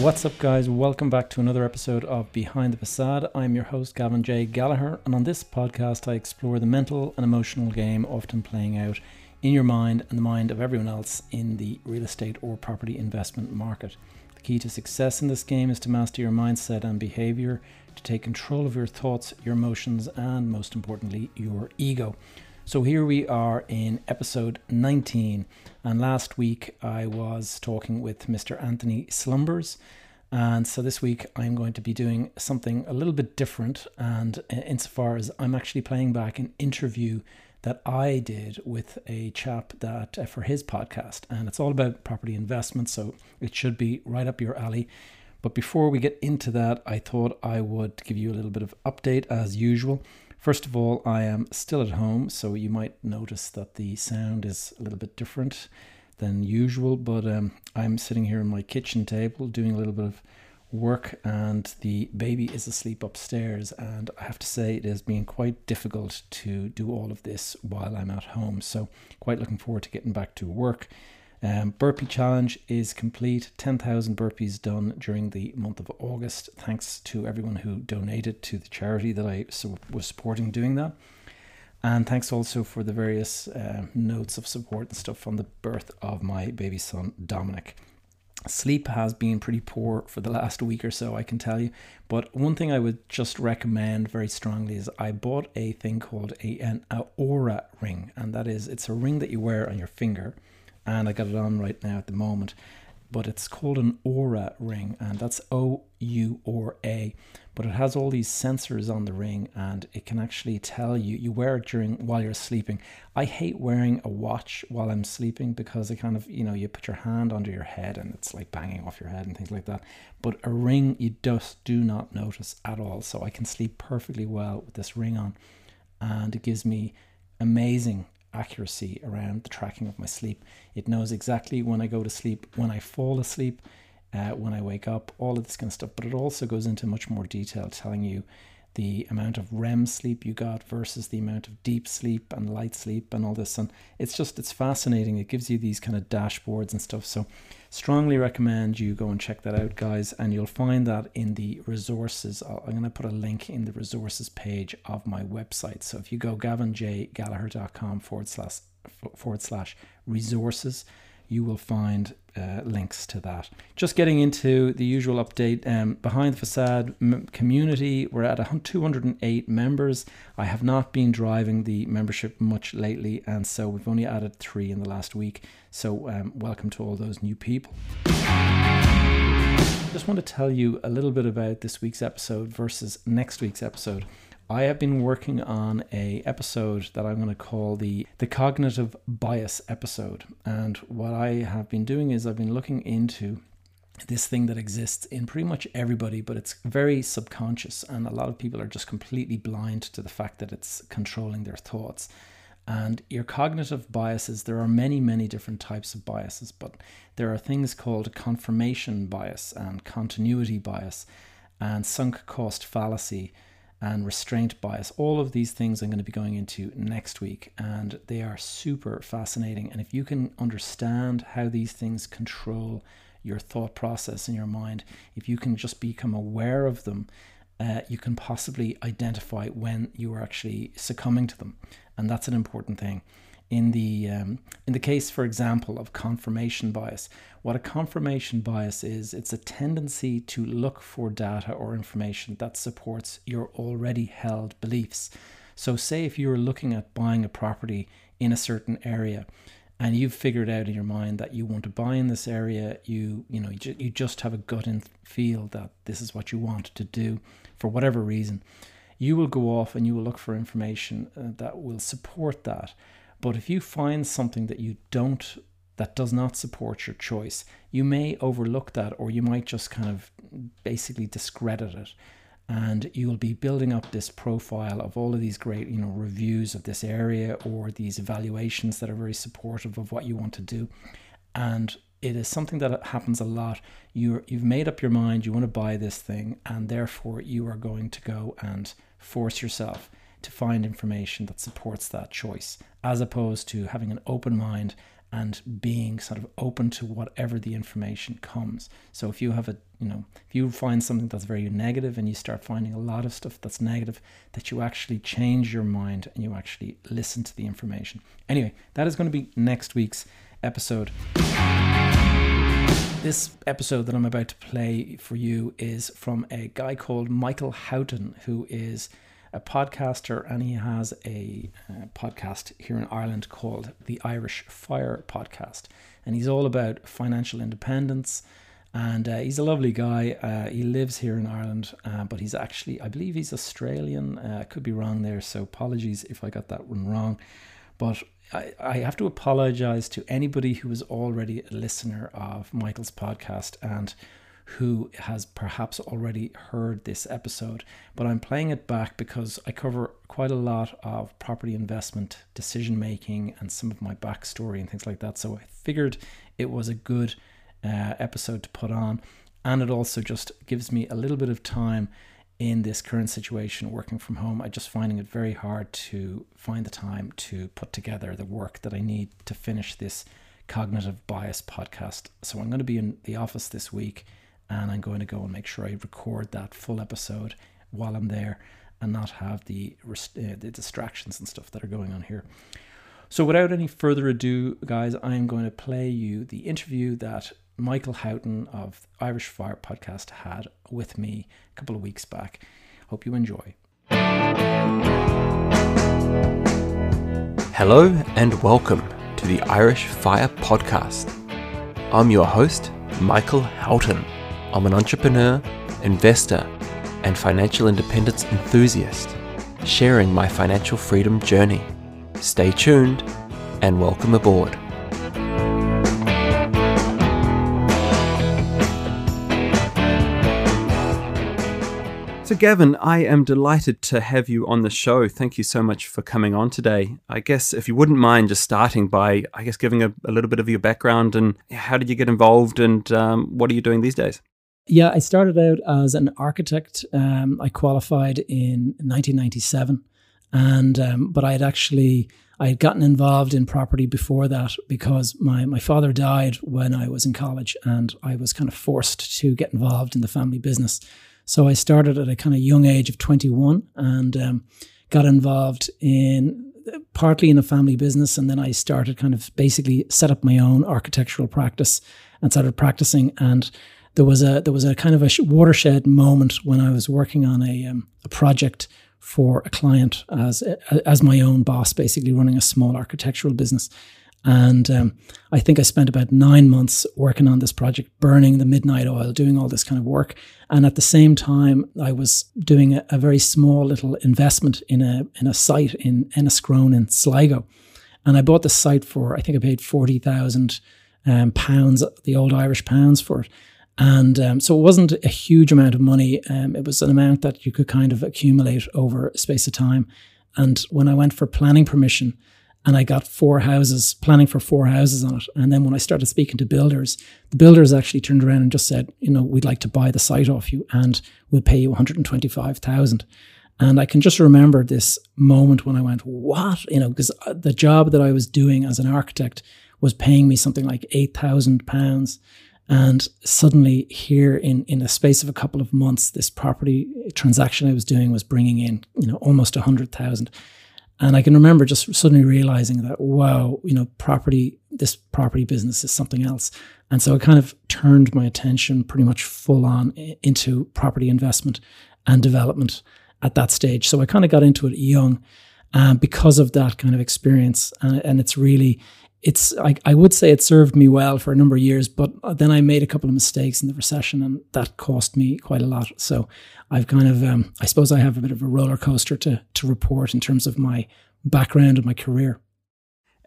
What's up, guys? Welcome back to another episode of Behind the Facade. I'm your host, Gavin J. Gallagher, and on this podcast, I explore the mental and emotional game often playing out in your mind and the mind of everyone else in the real estate or property investment market. The key to success in this game is to master your mindset and behavior, to take control of your thoughts, your emotions, and most importantly, your ego. So here we are in episode 19. And last week I was talking with Mr. Antony Slumbers. And so this week I'm going to be doing something a little bit different. And insofar as I'm actually playing back an interview that I did with a chap that uh, for his podcast. And it's all about property investment. So it should be right up your alley. But before we get into that, I thought I would give you a little bit of update as usual. First of all, I am still at home, so you might notice that the sound is a little bit different than usual, but um, I'm sitting here on my kitchen table doing a little bit of work, and the baby is asleep upstairs. And I have to say, it has been quite difficult to do all of this while I'm at home. So, quite looking forward to getting back to work. Um, burpee challenge is complete. 10,000 burpees done during the month of August. Thanks to everyone who donated to the charity that I was supporting doing that. And thanks also for the various uh, notes of support and stuff on the birth of my baby son, Dominic. Sleep has been pretty poor for the last week or so, I can tell you. But one thing I would just recommend very strongly is I bought a thing called a, an Oura ring. And that is, it's a ring that you wear on your finger and I got it on right now at the moment. But it's called an Oura ring, and that's O U or A. But it has all these sensors on the ring, and it can actually tell you. You wear it during while you're sleeping. I hate wearing a watch while I'm sleeping because it kind of you know you put your hand under your head and it's like banging off your head and things like that. But a ring you just do not notice at all. So I can sleep perfectly well with this ring on, and it gives me amazing accuracy around the tracking of my sleep. It knows exactly when I go to sleep, when I fall asleep, uh, when I wake up, all of this kind of stuff. But it also goes into much more detail, telling you the amount of REM sleep you got versus the amount of deep sleep and light sleep and all this. And it's just, it's fascinating. It gives you these kind of dashboards and stuff. So, strongly recommend you go and check that out, guys. And you'll find that in the resources. I'm going to put a link in the resources page of my website. So, if you go gavinjgallagher.com forward slash forward slash resources, you will find uh, links to that. Just getting into the usual update um, behind the facade m- community, we're at 208 members. I have not been driving the membership much lately, and so we've only added three in the last week. So, um, welcome to all those new people. Just want to tell you a little bit about this week's episode versus next week's episode. I have been working on a episode that I'm going to call the the cognitive bias episode. And what I have been doing is I've been looking into this thing that exists in pretty much everybody, but it's very subconscious, and a lot of people are just completely blind to the fact that it's controlling their thoughts. And your cognitive biases, there are many, many different types of biases, but there are things called confirmation bias and continuity bias and sunk cost fallacy and restraint bias. All of these things I'm going to be going into next week, and they are super fascinating. And if you can understand how these things control your thought process in your mind, if you can just become aware of them, uh, you can possibly identify when you are actually succumbing to them. And that's an important thing in the um, in the case, for example, of confirmation bias. What a confirmation bias is, it's a tendency to look for data or information that supports your already held beliefs. So, say if you're looking at buying a property in a certain area, and you've figured out in your mind that you want to buy in this area, you you know you, you just have a gut and feel that this is what you want to do for whatever reason. You will go off and you will look for information uh, that will support that but if you find something that you don't, that does not support your choice, you may overlook that or you might just kind of basically discredit it. And you'll be building up this profile of all of these great, you know, reviews of this area or these evaluations that are very supportive of what you want to do. And it is something that happens a lot. you you've made up your mind, you want to buy this thing, and therefore you are going to go and force yourself to find information that supports that choice, as opposed to having an open mind and being sort of open to whatever the information comes. So if you have a you know, if you find something that's very negative and you start finding a lot of stuff that's negative, that you actually change your mind and you actually listen to the information. Anyway, that is going to be next week's episode. This episode that I'm about to play for you is from a guy called Michael Houghton, who is a podcaster and he has a uh, podcast here in Ireland called the Irish Fire Podcast. And he's all about financial independence. And uh, he's a lovely guy. Uh, he lives here in Ireland, uh, but he's actually, I believe he's Australian. Uh, I could be wrong there, so apologies if I got that one wrong. But I, I have to apologize to anybody who is already a listener of Michael's podcast and who has perhaps already heard this episode, but I'm playing it back because I cover quite a lot of property investment decision making and some of my backstory and things like that. So I figured it was a good uh, episode to put on, and it also just gives me a little bit of time in this current situation working from home, I just finding it very hard to find the time to put together the work that I need to finish this cognitive bias podcast. So I'm going to be in the office this week and I'm going to go and make sure I record that full episode while I'm there and not have the uh, the distractions and stuff that are going on here. So without any further ado, guys, I'm going to play you the interview that Michael Houghton of Irish Fire Podcast had with me a couple of weeks back. Hope you enjoy. Hello and welcome to the Irish Fire Podcast. I'm your host, Michael Houghton. I'm an entrepreneur, investor, and financial independence enthusiast, sharing my financial freedom journey. Stay tuned and welcome aboard. So, Gavin, I am delighted to have you on the show. Thank you so much for coming on today. I guess if you wouldn't mind just starting by, I guess, giving a, a little bit of your background and how did you get involved and um, what are you doing these days? Yeah, I started out as an architect. Um, I qualified in 1997, and um, but I had actually I had gotten involved in property before that because my my father died when I was in college, and I was kind of forced to get involved in the family business. So I started at a kind of young age of 21 and um, got involved in partly in a family business. And then I started kind of basically set up my own architectural practice and started practicing. And there was a there was a kind of a watershed moment when I was working on a um, a project for a client as as my own boss, basically running a small architectural business. And um, I think I spent about nine months working on this project, burning the midnight oil, doing all this kind of work. And at the same time, I was doing a, a very small little investment in a in a site in Enniscrone in Sligo. And I bought the site for I think I paid forty thousand um, pounds, the old Irish pounds for it. And um, so it wasn't a huge amount of money. Um, it was an amount that you could kind of accumulate over a space of time. And when I went for planning permission, and I got four houses, planning for four houses on it. And then when I started speaking to builders, the builders actually turned around and just said, you know, we'd like to buy the site off you and we'll pay you 125,000. And I can just remember this moment when I went, what? You know, because uh, the job that I was doing as an architect was paying me something like 8,000 pounds. And suddenly, here in, in the space of a couple of months, this property transaction I was doing was bringing in, you know, almost a hundred thousand. And I can remember just suddenly realizing that, wow, you know, property, this property business is something else. And so I kind of turned my attention pretty much full on into property investment and development at that stage. So I kind of got into it young um, because of that kind of experience. And, and it's really, it's I, I would say it served me well for a number of years, but then I made a couple of mistakes in the recession, and that cost me quite a lot. So I've kind of um, I suppose I have a bit of a roller coaster to to report in terms of my background and my career.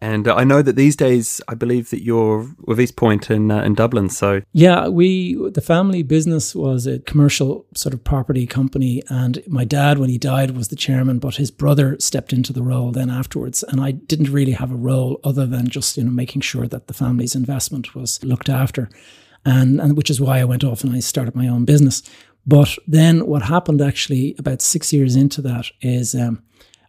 And uh, I know that these days, I believe that you're with East Point in uh, in Dublin. So yeah, we the family business was a commercial sort of property company, and my dad, when he died, was the chairman, but his brother stepped into the role then afterwards, and I didn't really have a role other than just you know making sure that the family's investment was looked after, and and which is why I went off and I started my own business. But then what happened actually about six years into that is. Um,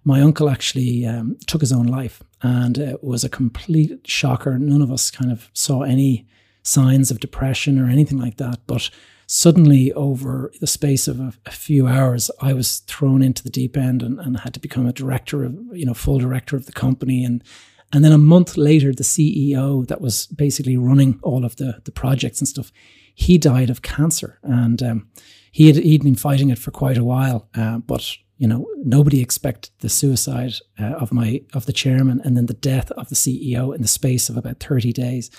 my uncle actually um, took his own life, and it was a complete shocker. None of us kind of saw any signs of depression or anything like that. But suddenly over the space of a, a, few hours i was thrown into the deep end and, and had to become a director of you know full director of the company and and then a month later the ceo that was basically running all of the the projects and stuff he died of cancer and um, he had he'd been fighting it for quite a while uh, but you know nobody expected the suicide uh, of my of the chairman and then the death of the ceo in the space of about 30 days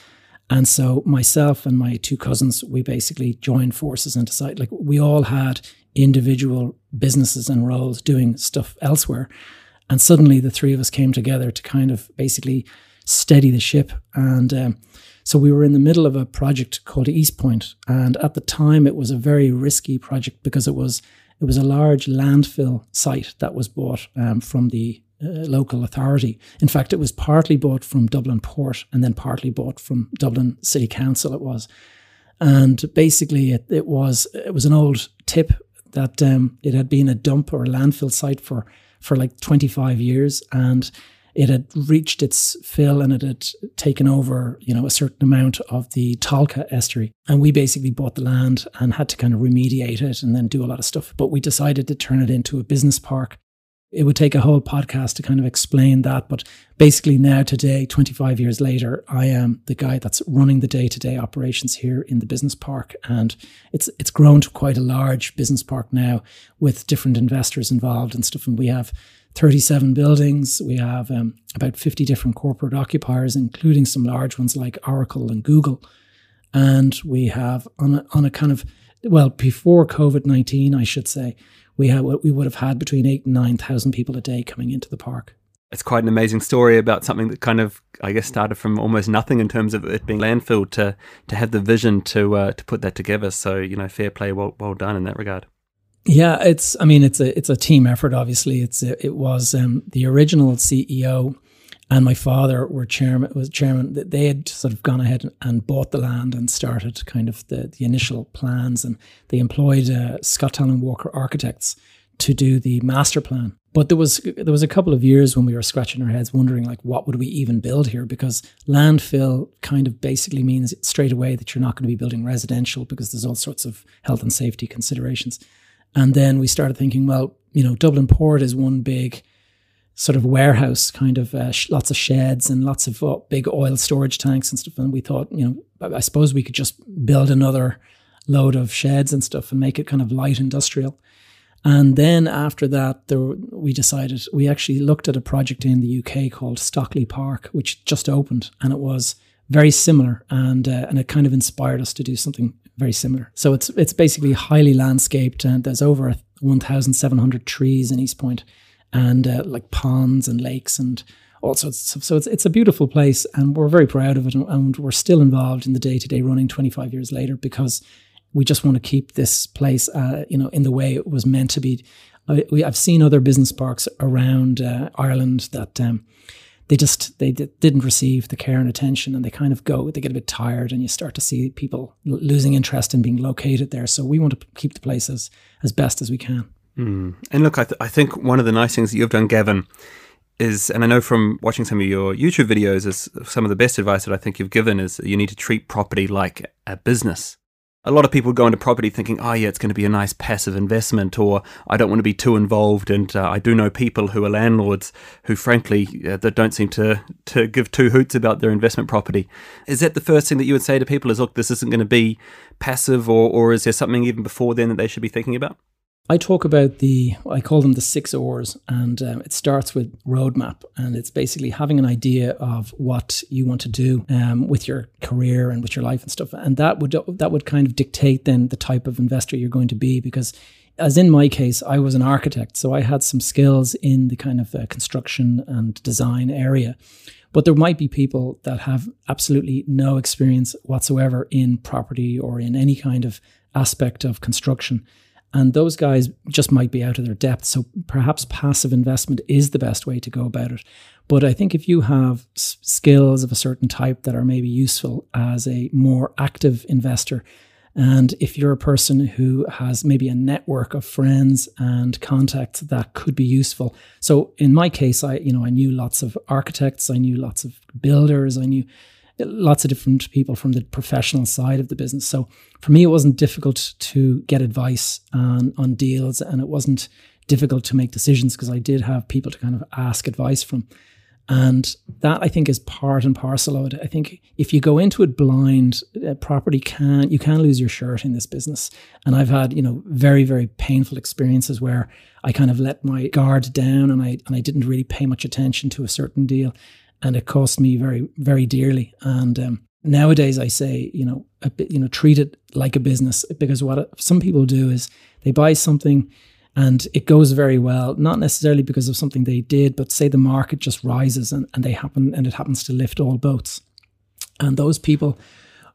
and so myself and my two cousins, we basically joined forces and decided like we all had individual businesses and roles doing stuff elsewhere. And suddenly the three of us came together to kind of basically steady the ship. And um, so we were in the middle of a project called East Point. And at the time it was a very risky project because it was it was a large landfill site that was bought um, from the uh, local authority. In fact, it was partly bought from Dublin Port and then partly bought from Dublin City Council. It was, and basically, it, it was it was an old tip that um, it had been a dump or a landfill site for for like twenty five years, and it had reached its fill and it had taken over, you know, a certain amount of the Tolka estuary. And we basically bought the land and had to kind of remediate it and then do a lot of stuff. But we decided to turn it into a business park it would take a whole podcast to kind of explain that. But basically, now, today, 25 years later, I am the guy that's running the day to day operations here in the business park. And it's, it's grown to quite a large business park now with different investors involved and stuff. And we have 37 buildings. We have um, about 50 different corporate occupiers, including some large ones like Oracle and Google. And we have on a, on a kind of, well, before COVID 19, I should say, we had we would have had between eight and nine thousand people a day coming into the park. It's quite an amazing story about something that kind of, I guess, started from almost nothing in terms of it being landfill to to have the vision to uh, to put that together. So you know, fair play, well well done in that regard. Yeah, it's. I mean, it's a it's a team effort. Obviously, it's a, it was um, the original CEO and my father were chairman was chairman that they had sort of gone ahead and bought the land and started kind of the, the initial plans and they employed uh, Scott Tallon Walker architects to do the master plan. But there was there was a couple of years when we were scratching our heads wondering like what would we even build here? Because landfill kind of basically means straight away that you're not going to be building residential because there's all sorts of health and safety considerations. And then we started thinking well you know Dublin Port is one big sort of warehouse kind of uh, sh- lots of sheds and lots of uh, big oil storage tanks and stuff. And we thought, you know, I suppose we could just build another load of sheds and stuff and make it kind of light industrial. And then after that, there, we decided we actually looked at a project in the UK called Stockley Park, which just opened, and it was very similar, and uh, and it kind of inspired us to do something very similar. So it's it's basically highly landscaped, and there's over 1,700 trees in East Point and uh, like ponds and lakes and all sorts of stuff. So it's, it's a beautiful place and we're very proud of it. And we're still involved in the day to day running 25 years later because we just want to keep this place, uh, you know, in the way it was meant to be. I, I've seen other business parks around uh, Ireland that um, they just they d- didn't receive the care and attention, and they kind of go. They get a bit tired, and you start to see people l- losing interest in being located there. So we want to keep the place as, as best as we can. Mm. And look, I, th- I think one of the nice things that you've done, Gavin, is, and I know from watching some of your YouTube videos, is some of the best advice that I think you've given is you need to treat property like a business. A lot of people go into property thinking, oh, yeah, it's going to be a nice passive investment, or I don't want to be too involved. And uh, I do know people who are landlords who, frankly, uh, that don't seem to, to give two hoots about their investment property. Is that the first thing that you would say to people is, look, this isn't going to be passive, or, or is there something even before then that they should be thinking about? I talk about the, I call them the six O's, and um, it starts with roadmap. And it's basically having an idea of what you want to do um, with your career and with your life and stuff. And that would, that would kind of dictate then the type of investor you're going to be. Because, as in my case, I was an architect, so I had some skills in the kind of uh, construction and design area. But there might be people that have absolutely no experience whatsoever in property or in any kind of aspect of construction and those guys just might be out of their depth. So perhaps passive investment is the best way to go about it. But I think if you have s- skills of a certain type that are maybe useful as a more active investor, and if you're a person who has maybe a network of friends and contacts that could be useful. So in my case, I, you know, I knew lots of architects, I knew lots of builders, I knew lots of different people from the professional side of the business. So for me, it wasn't difficult to get advice on, on deals and it wasn't difficult to make decisions because I did have people to kind of ask advice from. And that I think is part and parcel of it. I think if you go into it blind, uh, property can you can lose your shirt in this business. And I've had you know very very painful experiences where I kind of let my guard down and I and I didn't really pay much attention to a certain deal, and it cost me very very dearly. And um, nowadays I say you know a bit, you know treat it like a business because what some people do is they buy something and it goes very well, not necessarily because of something they did, but say the market just rises and, and they happen and it happens to lift all boats. And those people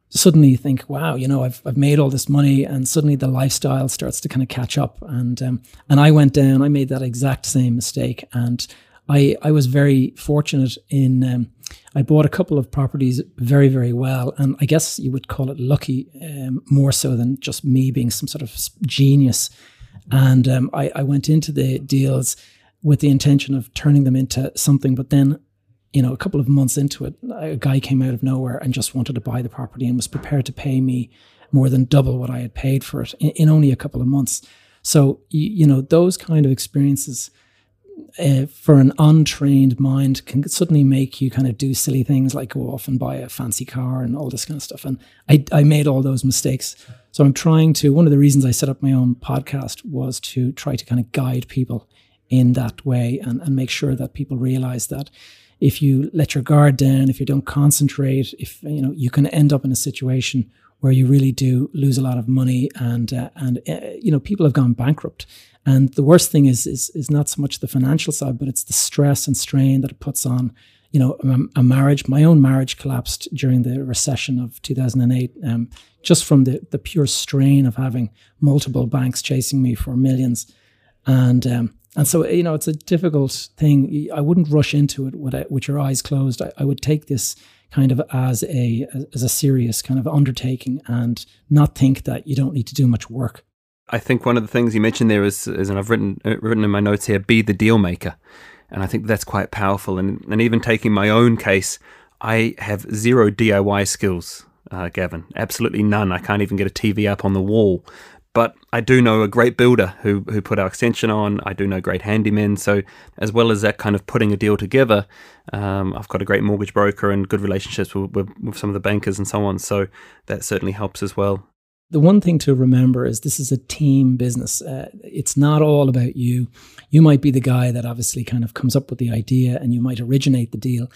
suddenly think, wow, you know, I've, I've made all this money and suddenly the lifestyle starts to kind of catch up. And, um, and I went down, I made that exact same mistake. And I, I was very fortunate in, um, I bought a couple of properties very, very well. And I guess you would call it lucky um, more so than just me being some sort of genius and um, I, I went into the deals with the intention of turning them into something, but then you know, a couple of months into it, a guy came out of nowhere and just wanted to buy the property and was prepared to pay me more than double what I had paid for it in, in only a couple of months. So, you, you know, those kind of experiences uh, for an untrained mind can suddenly make you kind of do silly things like go off and buy a fancy car and all this kind of stuff. And I, I made all those mistakes so I'm trying to, one of the reasons I set up my own podcast was to try to kind of guide people in that way and, and make sure that people realize that if you let your guard down, if you don't concentrate, if, you know, you can end up in a situation where you really do lose a lot of money and, uh, and, uh, you know, people have gone bankrupt. And the worst thing is, is, is not so much the financial side, but it's the stress and strain that it puts on you know, a, a, marriage, my own marriage collapsed during the recession of 2008, um, just from the, the pure strain of having multiple banks chasing me for millions. And, um, and so, you know, it's a difficult thing. I wouldn't rush into it with, with your eyes closed. I, I would take this kind of as a, as a serious kind of undertaking and not think that you don't need to do much work. I think one of the things you mentioned there is, is and I've written, uh, written in my notes here, be the deal maker. And I think that's quite powerful. And, and even taking my own case, I have zero DIY skills, uh, Gavin. Absolutely none. I can't even get a TV up on the wall. But I do know a great builder who, who put our extension on. I do know great handymen. So, as well as that kind of putting a deal together, um, I've got a great mortgage broker and good relationships with, with, with some of the bankers and so on. So, that certainly helps as well the one thing to remember is this is a team business. Uh, it's not all about you. You might be the guy that obviously kind of comes up with the idea and you might originate the deal.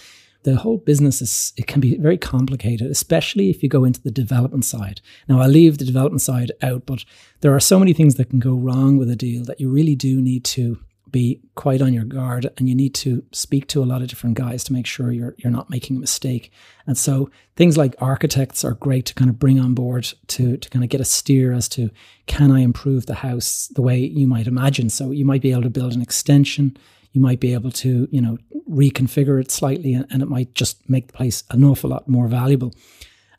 The whole business is, it can be very complicated, especially if you go into the development side. Now, I'll leave the development side out, but there are so many things that can go wrong with a deal that you really do need to be quite on your guard and you need to speak to a lot of different guys to make sure you're you're not making a mistake. And so things like architects are great to kind of bring on board to to kind of get a steer as to can I improve the house the way you might imagine. So you might be able to build an extension, you might be able to, you know, reconfigure it slightly and, and it might just make the place an awful lot more valuable.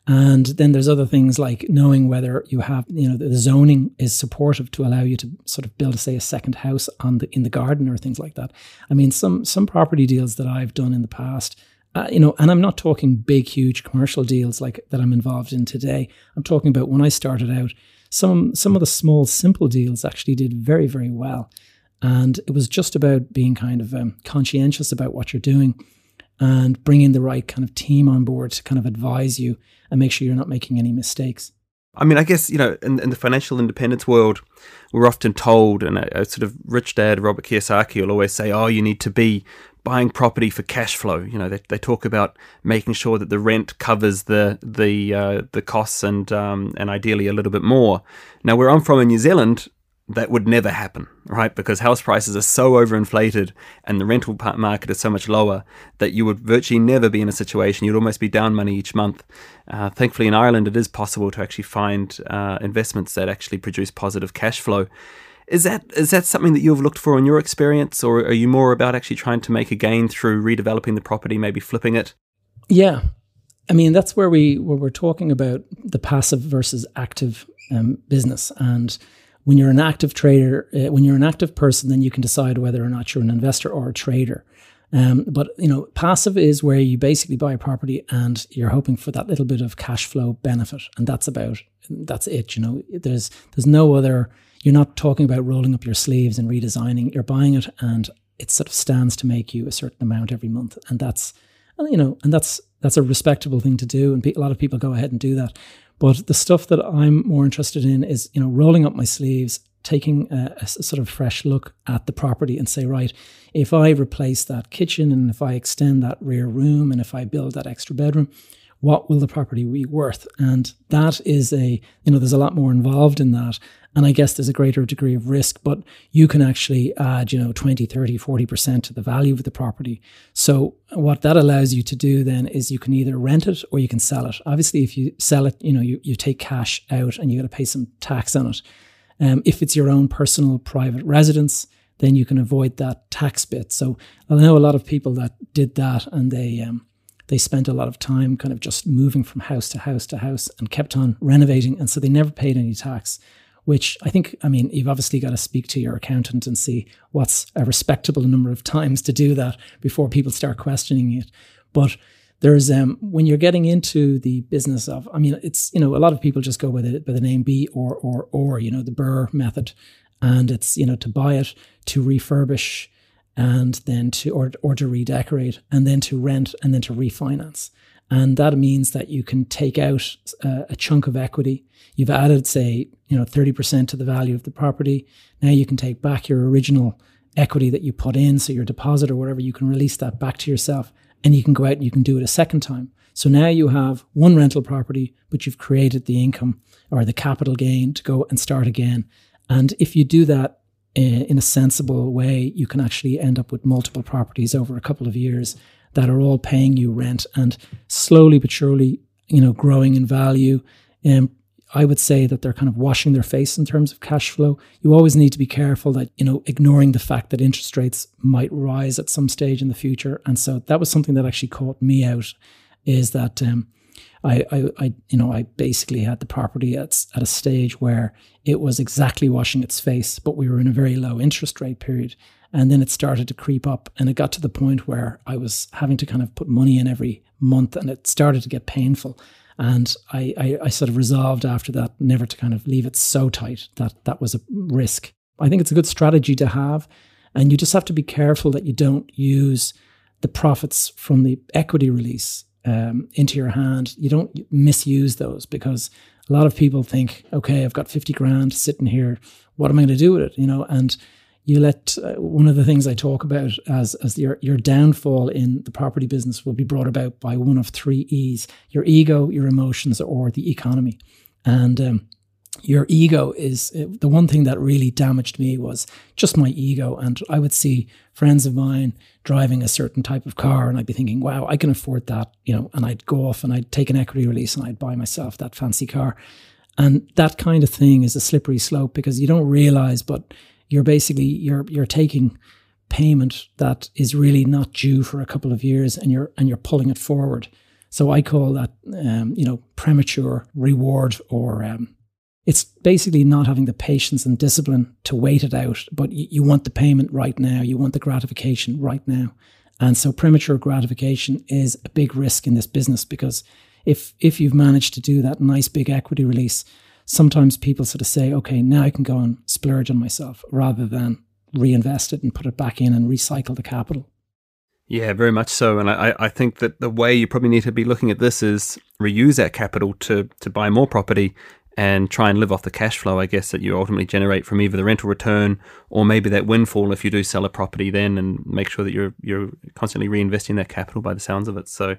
And then there's other things like knowing whether you have, you know, the zoning is supportive to allow you to sort of build, say, a second house on the in the garden or things like that. I mean, some some property deals that I've done in the past, uh, you know, and I'm not talking big, huge commercial deals like that I'm involved in today. I'm talking about when I started out. Some some of the small, simple deals actually did very, very well, and it was just about being kind of um, conscientious about what you're doing and bringing the right kind of team on board to kind of advise you and make sure you're not making any mistakes. I mean, I guess, you know, in, in the financial independence world, we're often told, and a, a, sort of rich dad, Robert Kiyosaki, will always say, oh, you need to be buying property for cash flow. You know, they, they talk about making sure that the rent covers the the uh, the costs and um, and ideally a little bit more. Now, where I'm from in New Zealand, that would never happen, right? Because house prices are so overinflated and the rental market is so much lower that you would virtually never be in a situation. You'd almost be down money each month. Uh, thankfully, in Ireland, it is possible to actually find uh, investments that actually produce positive cash flow. Is that is that something that you've looked for in your experience, or are you more about actually trying to make a gain through redeveloping the property, maybe flipping it? Yeah, I mean that's where we where we're talking about the passive versus active um, business and when you're an active trader, uh, when you're an active person, then you can decide whether or not you're an investor or a trader. Um, but you know, passive is where you basically buy a property and you're hoping for that little bit of cash flow benefit, and that's about that's it. You know, there's there's no other. You're not talking about rolling up your sleeves and redesigning. You're buying it, and it sort of stands to make you a certain amount every month, and that's you know, and that's that's a respectable thing to do, and a lot of people go ahead and do that. But the stuff that I'm more interested in is you know rolling up my sleeves taking a, a, sort of fresh look at the property and say, right, if I replace that kitchen and if I extend that rear room and if I build that extra bedroom, what will the property be worth? And that is a, you know, there's a lot more involved in that. And I guess there's a greater degree of risk, but you can actually add, you know, 20, 30, 40% to the value of the property. So what that allows you to do then is you can either rent it or you can sell it. Obviously, if you sell it, you know, you, you take cash out and you got to pay some tax on it. Um, if it's your own personal private residence, then you can avoid that tax bit. So I know a lot of people that did that and they um, they spent a lot of time kind of just moving from house to house to house and kept on renovating, and so they never paid any tax. Which I think, I mean, you've obviously got to speak to your accountant and see what's a respectable number of times to do that before people start questioning it. But there's um, when you're getting into the business of i mean it's you know a lot of people just go with it by the name b or or or you know the Burr method and it's you know to buy it to refurbish and then to or, or to redecorate and then to rent and then to refinance and that means that you can take out a, a chunk of equity you've added say you know 30% to the value of the property now you can take back your original equity that you put in so your deposit or whatever you can release that back to yourself and you can go out and you can do it a second time. So now you have one rental property, but you've created the income or the capital gain to go and start again. And if you do that in a sensible way, you can actually end up with multiple properties over a couple of years that are all paying you rent and slowly but surely, you know, growing in value. And I would say that they're kind of washing their face in terms of cash flow. You always need to be careful that, you know, ignoring the fact that interest rates might rise at some stage in the future. And so that was something that actually caught me out is that um, I, I, I, you know, I basically had the property at, at a stage where it was exactly washing its face, but we were in a very low interest rate period. And then it started to creep up and it got to the point where I was having to kind of put money in every month and it started to get painful. And I, I, I sort of resolved after that never to kind of leave it so tight that that was a risk. I think it's a good strategy to have. And you just have to be careful that you don't use the profits from the equity release um, into your hand. You don't misuse those because a lot of people think, okay, I've got 50 grand sitting here. What am I going to do with it? You know, and you let uh, one of the things I talk about as as your your downfall in the property business will be brought about by one of three E's: your ego, your emotions, or the economy. And um, your ego is uh, the one thing that really damaged me was just my ego. And I would see friends of mine driving a certain type of car, and I'd be thinking, "Wow, I can afford that," you know. And I'd go off and I'd take an equity release and I'd buy myself that fancy car. And that kind of thing is a slippery slope because you don't realize, but you're basically you're you're taking payment that is really not due for a couple of years and you're and you're pulling it forward so i call that um, you know premature reward or um, it's basically not having the patience and discipline to wait it out but you, you want the payment right now you want the gratification right now and so premature gratification is a big risk in this business because if if you've managed to do that nice big equity release sometimes people sort of say, okay, now I can go and splurge on myself rather than reinvest it and put it back in and recycle the capital. Yeah, very much so. And I, I think that the way you probably need to be looking at this is reuse that capital to, to buy more property and try and live off the cash flow, I guess, that you ultimately generate from either the rental return or maybe that windfall if you do sell a property then and make sure that you're you're constantly reinvesting that capital by the sounds of it. So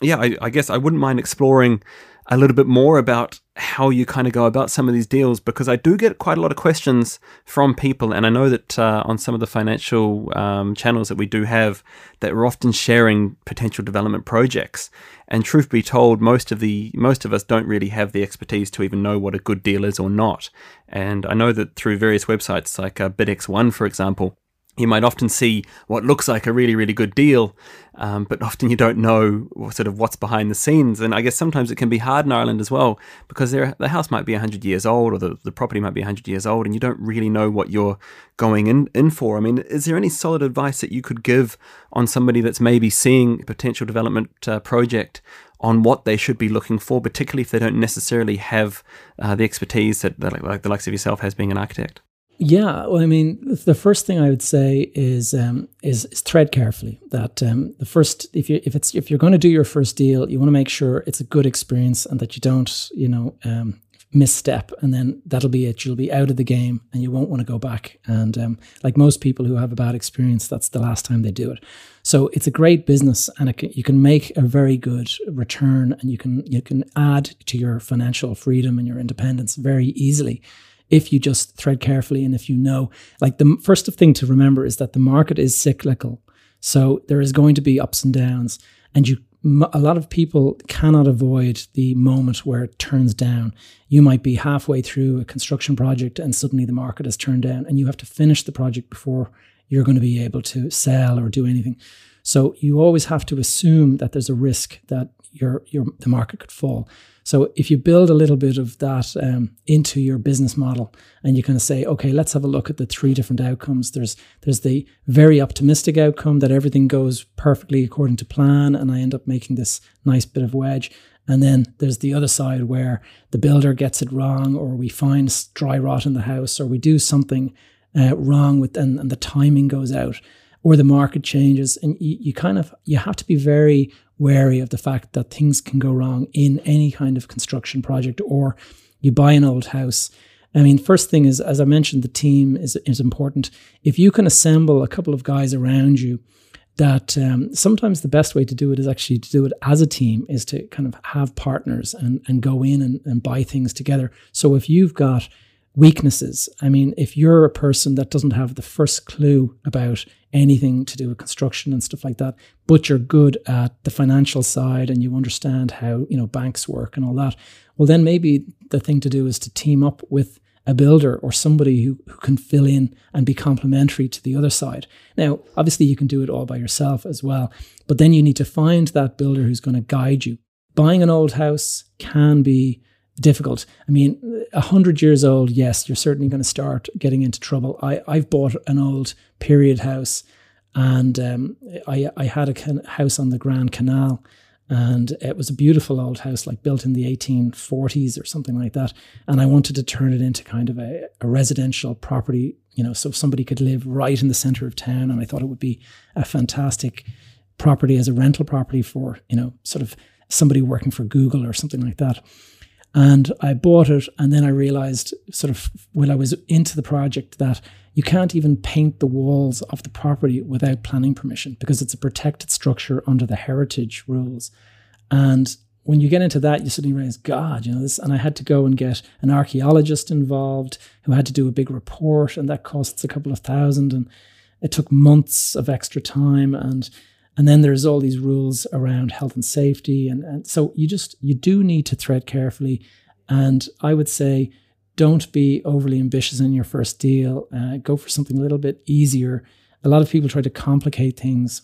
yeah, I, I guess I wouldn't mind exploring a little bit more about how you kind of go about some of these deals because I do get quite a lot of questions from people, and I know that uh, on some of the financial um, channels that we do have, that we're often sharing potential development projects. And truth be told, most of the most of us don't really have the expertise to even know what a good deal is or not. And I know that through various websites like uh, BidX1, for example, you might often see what looks like a really, really good deal, um, but often you don't know sort of what's behind the scenes. And I guess sometimes it can be hard in Ireland as well because the house might be 100 years old or the, the property might be 100 years old and you don't really know what you're going in, in for. I mean, is there any solid advice that you could give on somebody that's maybe seeing a potential development uh, project on what they should be looking for, particularly if they don't necessarily have uh, the expertise that, that like the likes of yourself has being an architect? Yeah, well, I mean, the first thing I would say is um, is, is tread carefully. That um, the first, if you if it's if you're going to do your first deal, you want to make sure it's a good experience and that you don't, you know, um, misstep, and then that'll be it. You'll be out of the game, and you won't want to go back. And um, like most people who have a bad experience, that's the last time they do it. So it's a great business, and can, you can make a very good return, and you can you can add to your financial freedom and your independence very easily if you just thread carefully and if you know, like the first thing to remember is that the market is cyclical. So there is going to be ups and downs, and you a lot of people cannot avoid the moment where it turns down. You might be halfway through a construction project and suddenly the market has turned down, and you have to finish the project before you're going to be able to sell or do anything. So you always have to assume that there's a risk that your your the market could fall. So if you build a little bit of that um, into your business model, and you kind of say, okay, let's have a look at the three different outcomes. There's there's the very optimistic outcome that everything goes perfectly according to plan, and I end up making this nice bit of wedge. And then there's the other side where the builder gets it wrong, or we find dry rot in the house, or we do something uh, wrong with, and, and the timing goes out or the market changes and you, you, kind of you have to be very wary of the fact that things can go wrong in any kind of construction project or you buy an old house. I mean, first thing is, as I mentioned, the team is, is important. If you can assemble a couple of guys around you, that um, sometimes the best way to do it is actually to do it as a team, is to kind of have partners and, and go in and, and buy things together. So if you've got weaknesses. I mean, if you're a person that doesn't have the first clue about anything to do with construction and stuff like that, but you're good at the financial side and you understand how, you know, banks work and all that, well, then maybe the thing to do is to team up with a builder or somebody who, who can fill in and be complementary to the other side. Now, obviously, you can do it all by yourself as well, but then you need to find that builder who's going to guide you. Buying an old house can be difficult. I mean, a hundred years old, yes, you're certainly going to start getting into trouble. I I've bought an old period house, and um, I I had a can- house on the Grand Canal, and it was a beautiful old house, like built in the 1840s or something like that. And I wanted to turn it into kind of a, a residential property, you know, so somebody could live right in the center of town. And I thought it would be a fantastic property as a rental property for you know sort of somebody working for Google or something like that. And I bought it, and then I realized, sort of, when I was into the project, that you can't even paint the walls of the property without planning permission because it's a protected structure under the heritage rules. And when you get into that, you suddenly realize, God, you know this. And I had to go and get an archaeologist involved who had to do a big report, and that costs a couple of thousand. And it took months of extra time. And and then there's all these rules around health and safety. And, and so you just, you do need to thread carefully. And I would say, don't be overly ambitious in your first deal. Uh, go for something a little bit easier. A lot of people try to complicate things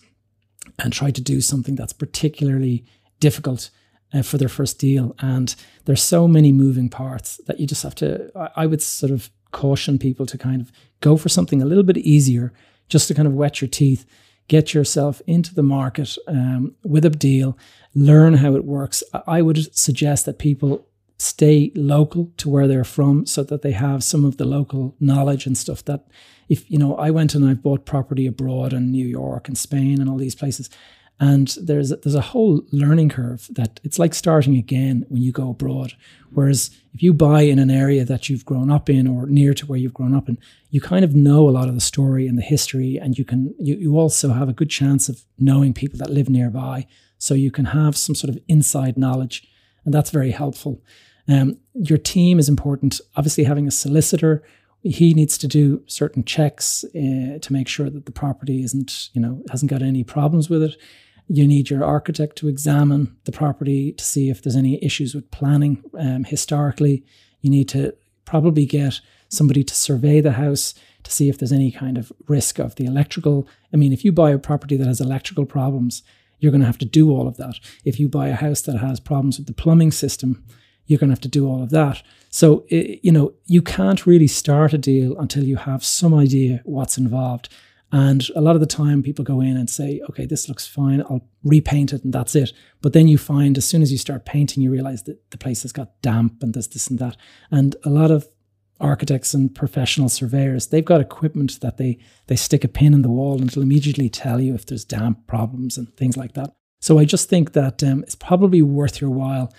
and try to do something that's particularly difficult uh, for their first deal. And there's so many moving parts that you just have to, I, I would sort of caution people to kind of go for something a little bit easier just to kind of wet your teeth get yourself into the market um, with a deal, learn how it works. I would suggest that people stay local to where they're from so that they have some of the local knowledge and stuff that if you know I went and I've bought property abroad in New York and Spain and all these places and there's there's a whole learning curve that it's like starting again when you go abroad. Whereas if you buy in an area that you've grown up in or near to where you've grown up in, you kind of know a lot of the story and the history, and you can you, you also have a good chance of knowing people that live nearby. So you can have some sort of inside knowledge, and that's very helpful. Um, your team is important. Obviously, having a solicitor he needs to do certain checks uh, to make sure that the property isn't, you know, hasn't got any problems with it. You need your architect to examine the property to see if there's any issues with planning um, historically. You need to probably get somebody to survey the house to see if there's any kind of risk of the electrical. I mean, if you buy a property that has electrical problems, you're going to have to do all of that. If you buy a house that has problems with the plumbing system, you're going to have to do all of that. So, you know, you can't really start a deal until you have some idea what's involved. And a lot of the time, people go in and say, okay, this looks fine. I'll repaint it and that's it. But then you find as soon as you start painting, you realize that the place has got damp and there's this and that. And a lot of architects and professional surveyors, they've got equipment that they, they stick a pin in the wall and it'll immediately tell you if there's damp problems and things like that. So I just think that um, it's probably worth your while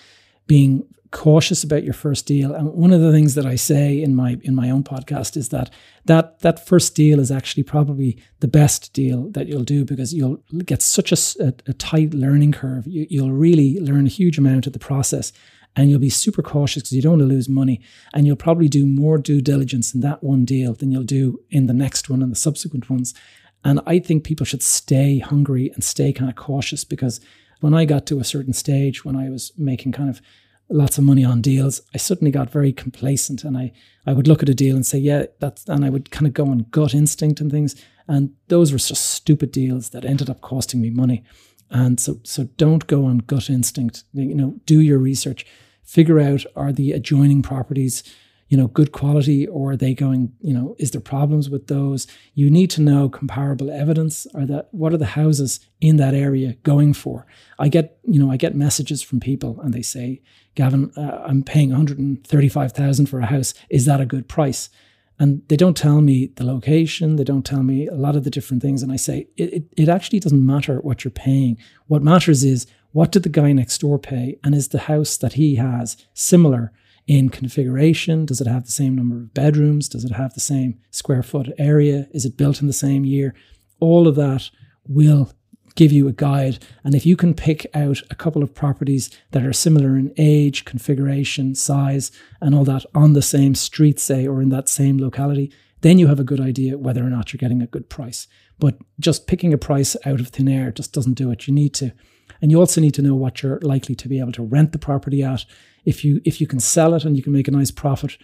being cautious about your first deal. And one of the things that I say in my in my own podcast is that that that first deal is actually probably the best deal that you'll do because you'll get such a, a, a tight learning curve. You, you'll really learn a huge amount of the process. And you'll be super cautious because you don't want to lose money. And you'll probably do more due diligence in that one deal than you'll do in the next one and the subsequent ones. And I think people should stay hungry and stay kind of cautious because when I got to a certain stage, when I was making kind of lots of money on deals, I suddenly got very complacent and I, I would look at a deal and say, yeah, that's, and I would kind of go on gut instinct and things. And those were just stupid deals that ended up costing me money. And so, so don't go on gut instinct. You know, do your research, figure out are the adjoining properties you know, good quality or are they going, you know, is there problems with those? You need to know comparable evidence or that what are the houses in that area going for? I get, you know, I get messages from people and they say, Gavin, uh, I'm paying 135,000 for a house. Is that a good price? And they don't tell me the location. They don't tell me a lot of the different things. And I say, it, it, it actually doesn't matter what you're paying. What matters is what did the guy next door pay? And is the house that he has similar in configuration? Does it have the same number of bedrooms? Does it have the same square foot area? Is it built in the same year? All of that will give you a guide. And if you can pick out a couple of properties that are similar in age, configuration, size, and all that on the same street, say, or in that same locality, then you have a good idea whether or not you're getting a good price. But just picking a price out of thin air just doesn't do it. You need to, and you also need to know what you're likely to be able to rent the property at if you if you can sell it and you can make a nice profit,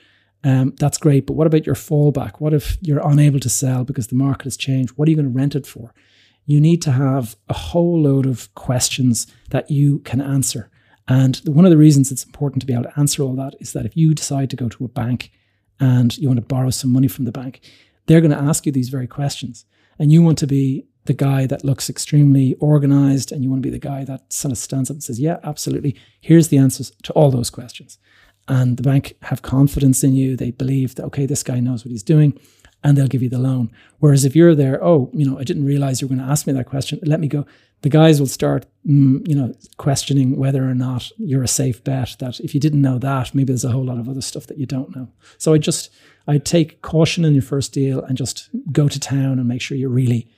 um, that's great. But what about your fallback? What if you're unable to sell because the market has changed? What are you going to rent it for? You need to have a whole load of questions that you can answer. And one of the reasons it's important to be able to answer all that is that if you decide to go to a bank and you want to borrow some money from the bank, they're going to ask you these very questions. And you want to be the guy that looks extremely organized and you want to be the guy that sort of stands up and says, Yeah, absolutely. Here's the answers to all those questions. And the bank have confidence in you. They believe that, okay, this guy knows what he's doing and they'll give you the loan. Whereas if you're there, oh, you know, I didn't realize you were going to ask me that question. Let me go. The guys will start, mm, you know, questioning whether or not you're a safe bet. That if you didn't know that, maybe there's a whole lot of other stuff that you don't know. So I just, I'd take caution in your first deal and just go to town and make sure you're really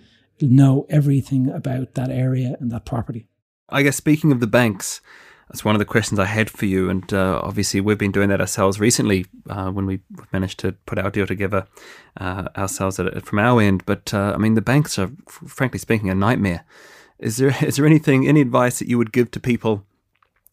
know everything about that area and that property. I guess speaking of the banks, that's one of the questions I had for you. And uh, obviously, we've been doing that ourselves recently uh, when we managed to put our deal together uh, ourselves at, from our end. But uh, I mean, the banks are, frankly speaking, a nightmare. Is there is there anything, any advice that you would give to people?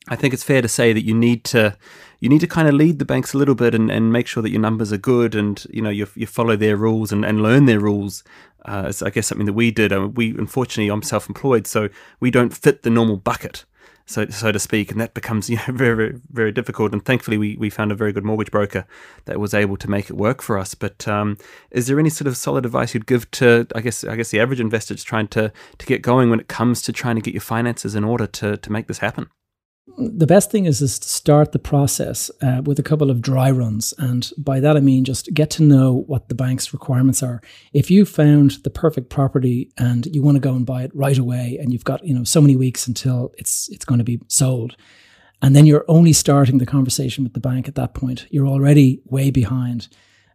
I think it's fair to say that you need to you need to kind of lead the banks a little bit and, and make sure that your numbers are good and you know you, you follow their rules and, and learn their rules uh, it's, I guess something that we did. Uh, we unfortunately, I'm self-employed, so we don't fit the normal bucket, so so to speak, and that becomes you know very very, very difficult. And thankfully, we, we found a very good mortgage broker that was able to make it work for us. But um, is there any sort of solid advice you'd give to I guess I guess the average investor just trying to to get going when it comes to trying to get your finances in order to to make this happen? The best thing is, is to start the process uh, with a couple of dry runs. And by that, I mean just get to know what the bank's requirements are. If you found the perfect property and you want to go and buy it right away and you've got, you know, so many weeks until it's, it's going to be sold, and then you're only starting the conversation with the bank at that point, you're already way behind.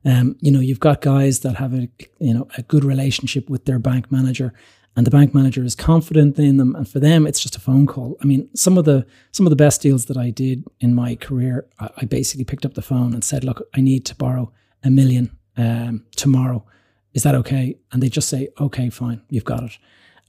Um, you know, you've got guys that have a, you know, a good relationship with their bank manager and the bank manager is confident in them and for them it's just a phone call. I mean some of the some of the best deals that i did in my career i, I basically picked up the phone and said look i need to borrow a million um, tomorrow. Is that okay? And they just say okay fine you've got it.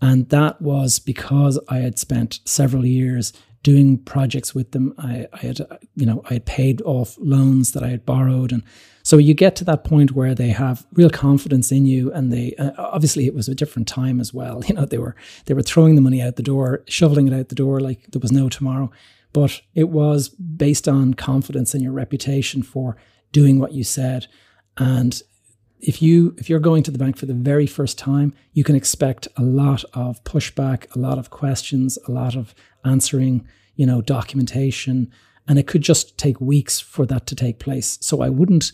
And that was because I had spent several years doing projects with them. I, I had, you know, I had paid off loans that I had borrowed, and so you get to that point where they have real confidence in you, and they uh, obviously it was a different time as well. You know, they were they were throwing the money out the door, shoveling it out the door like there was no tomorrow. But it was based on confidence in your reputation for doing what you said, and if you if you're going to the bank for the very first time, you can expect a lot of pushback, a lot of questions, a lot of answering, you know, documentation, and it could just take weeks for that to take place. So I wouldn't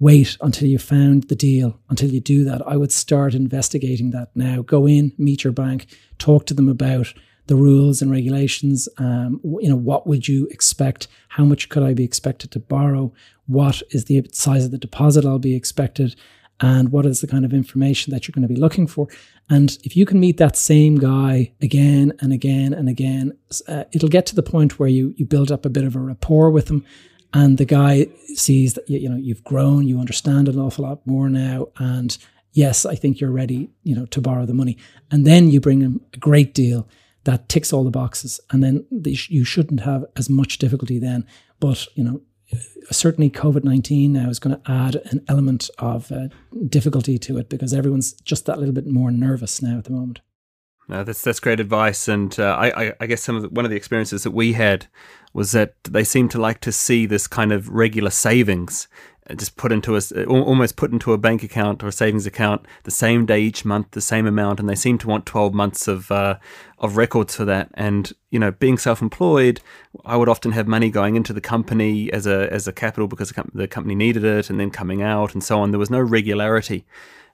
wait until you found the deal until you do that. I would start investigating that now. Go in, meet your bank, talk to them about the rules and regulations. Um, you know, what would you expect? How much could I be expected to borrow? What is the size of the deposit I'll be expected? and what is the kind of information that you're going to be looking for. And if you can meet that same guy again and again and again, uh, it'll get to the point where you you build up a bit of a rapport with them, and the guy sees that you, know you've grown, you understand an awful lot more now, and yes, I think you're ready, you know, to borrow the money, and then you bring him a great deal that ticks all the boxes, and then you shouldn't have as much difficulty then. But you know, certainly COVID 19 now is going to add an element of uh, difficulty to it because everyone's just that little bit more nervous now at the moment. No, that's that's great advice, and uh, I, I, guess some of the, one of the experiences that we had was that they seem to like to see this kind of regular savings just put into a almost put into a bank account or a savings account the same day each month, the same amount, and they seem to want twelve months of uh, of records for that. And you know, being self-employed, I would often have money going into the company as a as a capital because the company needed it, and then coming out and so on. There was no regularity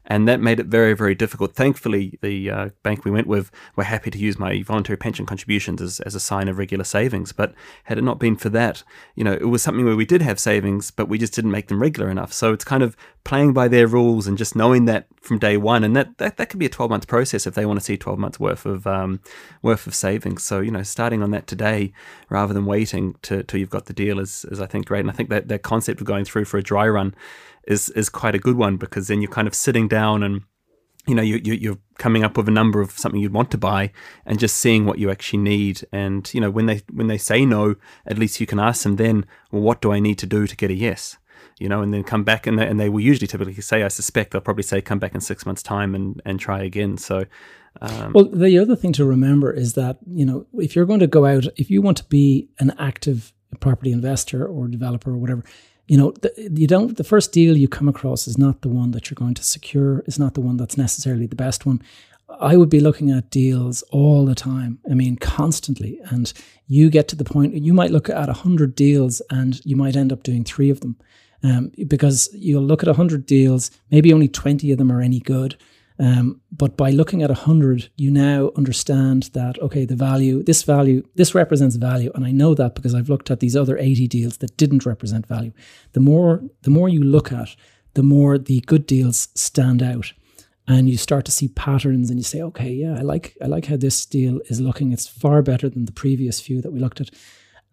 and that made it very, very difficult. Thankfully, the uh, bank we went with were happy to use my voluntary pension contributions as, as a sign of regular savings. But had it not been for that, you know, it was something where we did have savings, but we just didn't make them regular enough. So it's kind of playing by their rules and just knowing that from day one. And that that, that could be a 12 month process if they want to see 12 months worth of um, worth of savings. So you know, starting on that today rather than waiting to, till you've got the deal is, is I think great. And I think that that concept of going through for a dry run is is quite a good one because then you're kind of sitting down and you know you, you are coming up with a number of something you'd want to buy and just seeing what you actually need. And you know when they when they say no at least you can ask them then well what do i need to do to get a yes? You know and then come back and they, and they will usually typically say i suspect they'll probably say come back in six months time and and try again. So um, well the other thing to remember is that you know if you're going to go out if you want to be an active property investor or developer or whatever you know, the, you don't. The first deal you come across is not the one that you're going to secure. Is not the one that's necessarily the best one. I would be looking at deals all the time. I mean, constantly. And you get to the point you might look at a hundred deals and you might end up doing three of them, um, because you'll look at a hundred deals. Maybe only twenty of them are any good. Um, but by looking at 100, you now understand that, okay, the value, this value, this represents value. And I know that because I've looked at these other 80 deals that didn't represent value. The more, the more you look at, the more the good deals stand out. And you start to see patterns and you say, okay, yeah, I like, I like how this deal is looking. It's far better than the previous few that we looked at.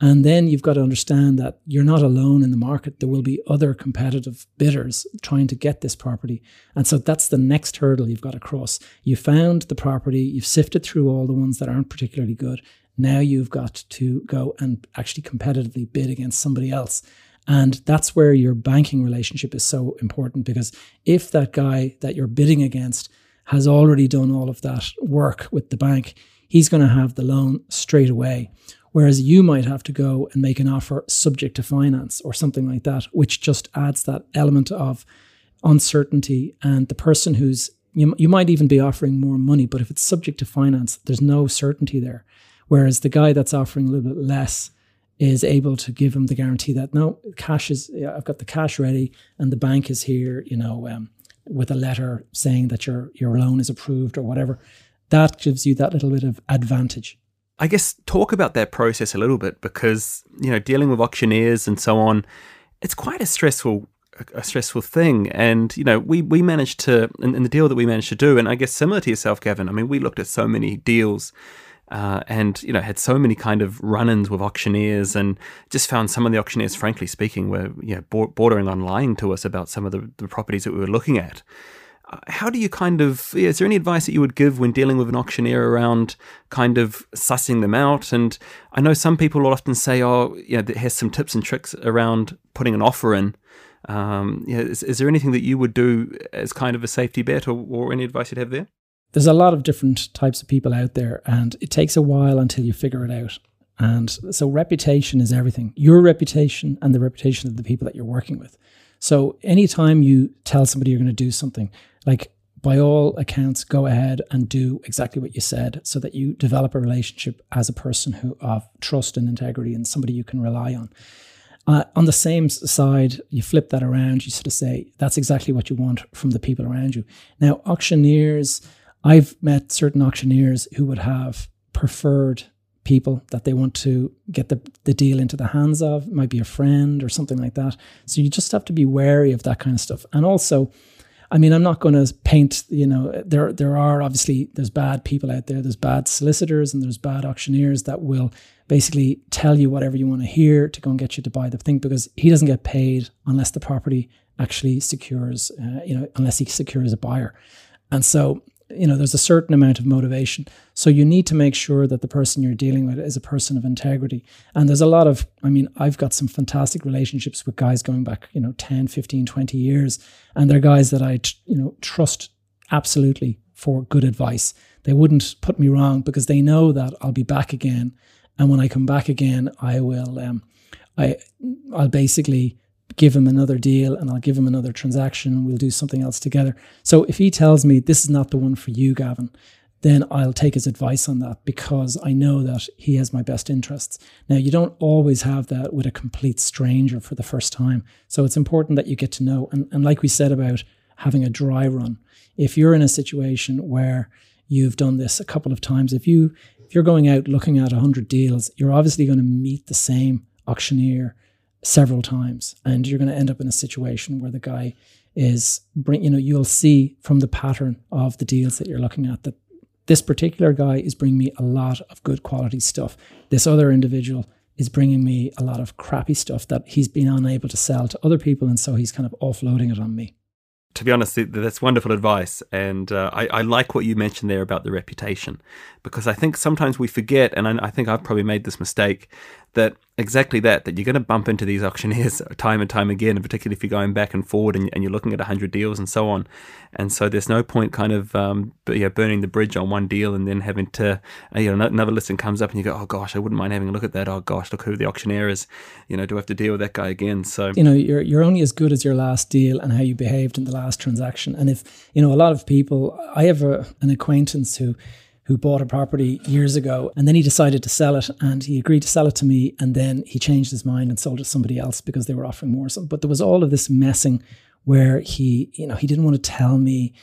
And then you've got to understand that you're not alone in the market. There will be other competitive bidders trying to get this property. And so that's the next hurdle you've got to cross. You found the property, you've sifted through all the ones that aren't particularly good. Now you've got to go and actually competitively bid against somebody else. And that's where your banking relationship is so important because if that guy that you're bidding against has already done all of that work with the bank, he's going to have the loan straight away. Whereas you might have to go and make an offer subject to finance or something like that, which just adds that element of uncertainty. And the person who's, you, you might even be offering more money, but if it's subject to finance, there's no certainty there. Whereas the guy that's offering a little bit less is able to give him the guarantee that no, cash is, I've got the cash ready and the bank is here, you know, um, with a letter saying that your, your loan is approved or whatever. That gives you that little bit of advantage. I guess talk about that process a little bit because you know dealing with auctioneers and so on, it's quite a stressful a stressful thing. And you know we we managed to in, in the deal that we managed to do, and I guess similar to yourself, Gavin. I mean, we looked at so many deals. Uh, and you know had so many kind of run-ins with auctioneers and just found some of the auctioneers frankly speaking were you know, bordering on lying to us about some of the, the properties that we were looking at how do you kind of is there any advice that you would give when dealing with an auctioneer around kind of sussing them out? And i know some people will often say oh you know has some tips and tricks around putting an offer in. Um, yeah, is, is, there anything that you would do as kind of a safety bet or, or any advice you'd have there? There's a lot of different types of people out there and it takes a while until you figure it out. And so reputation is everything. Your reputation and the reputation of the people that you're working with so anytime you tell somebody you're going to do something, like by all accounts, go ahead and do exactly what you said so that you develop a relationship as a person who of trust and integrity and somebody you can rely on. Uh, on the same side, you flip that around, you sort of say, that's exactly what you want from the people around you. Now, auctioneers, I've met certain auctioneers who would have preferred people that they want to get the, the deal into the hands of. It might be a friend or something like that. So you just have to be wary of that kind of stuff. And also, I mean, I'm not going to paint, you know, there there are obviously there's bad people out there. There's bad solicitors and there's bad auctioneers that will basically tell you whatever you want to hear to go and get you to buy the thing because he doesn't get paid unless the property actually secures, uh, you know, unless he secures a buyer. And so you know there's a certain amount of motivation. So you need to make sure that the person you're dealing with is a person of integrity. And there's a lot of i mean i've got some fantastic relationships with guys going back you know 10 15 20 years. And they're guys that i you know trust absolutely for good advice. They wouldn't put me wrong because they know that i'll be back again. And when i come back again i will um, i i'll basically give him another deal and I'll give him another transaction we'll do something else together. So if he tells me this is not the one for you, Gavin, then I'll take his advice on that because I know that he has my best interests. Now, you don't always have that with a complete stranger for the first time. So it's important that you get to know. And, and like we said about having a dry run, if you're in a situation where you've done this a couple of times, if you if you're going out looking at 100 deals, you're obviously going to meet the same auctioneer several times and you're going to end up in a situation where the guy is bring you know you'll see from the pattern of the deals that you're looking at that this particular guy is bringing me a lot of good quality stuff this other individual is bringing me a lot of crappy stuff that he's been unable to sell to other people and so he's kind of offloading it on me to be honest, that's wonderful advice. And uh, I, I, like what you mentioned there about the reputation, because I think sometimes we forget, and I, I think I've probably made this mistake, that exactly that that you're going to bump into these auctioneers time and time again and particularly if you're going back and forward and, and you're looking at 100 deals and so on. And so there's no point kind of um, burning the bridge on one deal and then having to uh, you know another listing comes up and you go oh gosh I wouldn't mind having a look at that. Oh gosh look who the auctioneer is. You know do I have to deal with that guy again? So you know you're, you're only as good as your last deal and how you behaved in the last transaction. And if you know a lot of people I have a, an acquaintance who who bought a property years ago and then he decided to sell it and he agreed to sell it to me and then he changed his mind and sold it to somebody else because they were offering more. So, but there was all of this messing where he you know he didn't want to tell me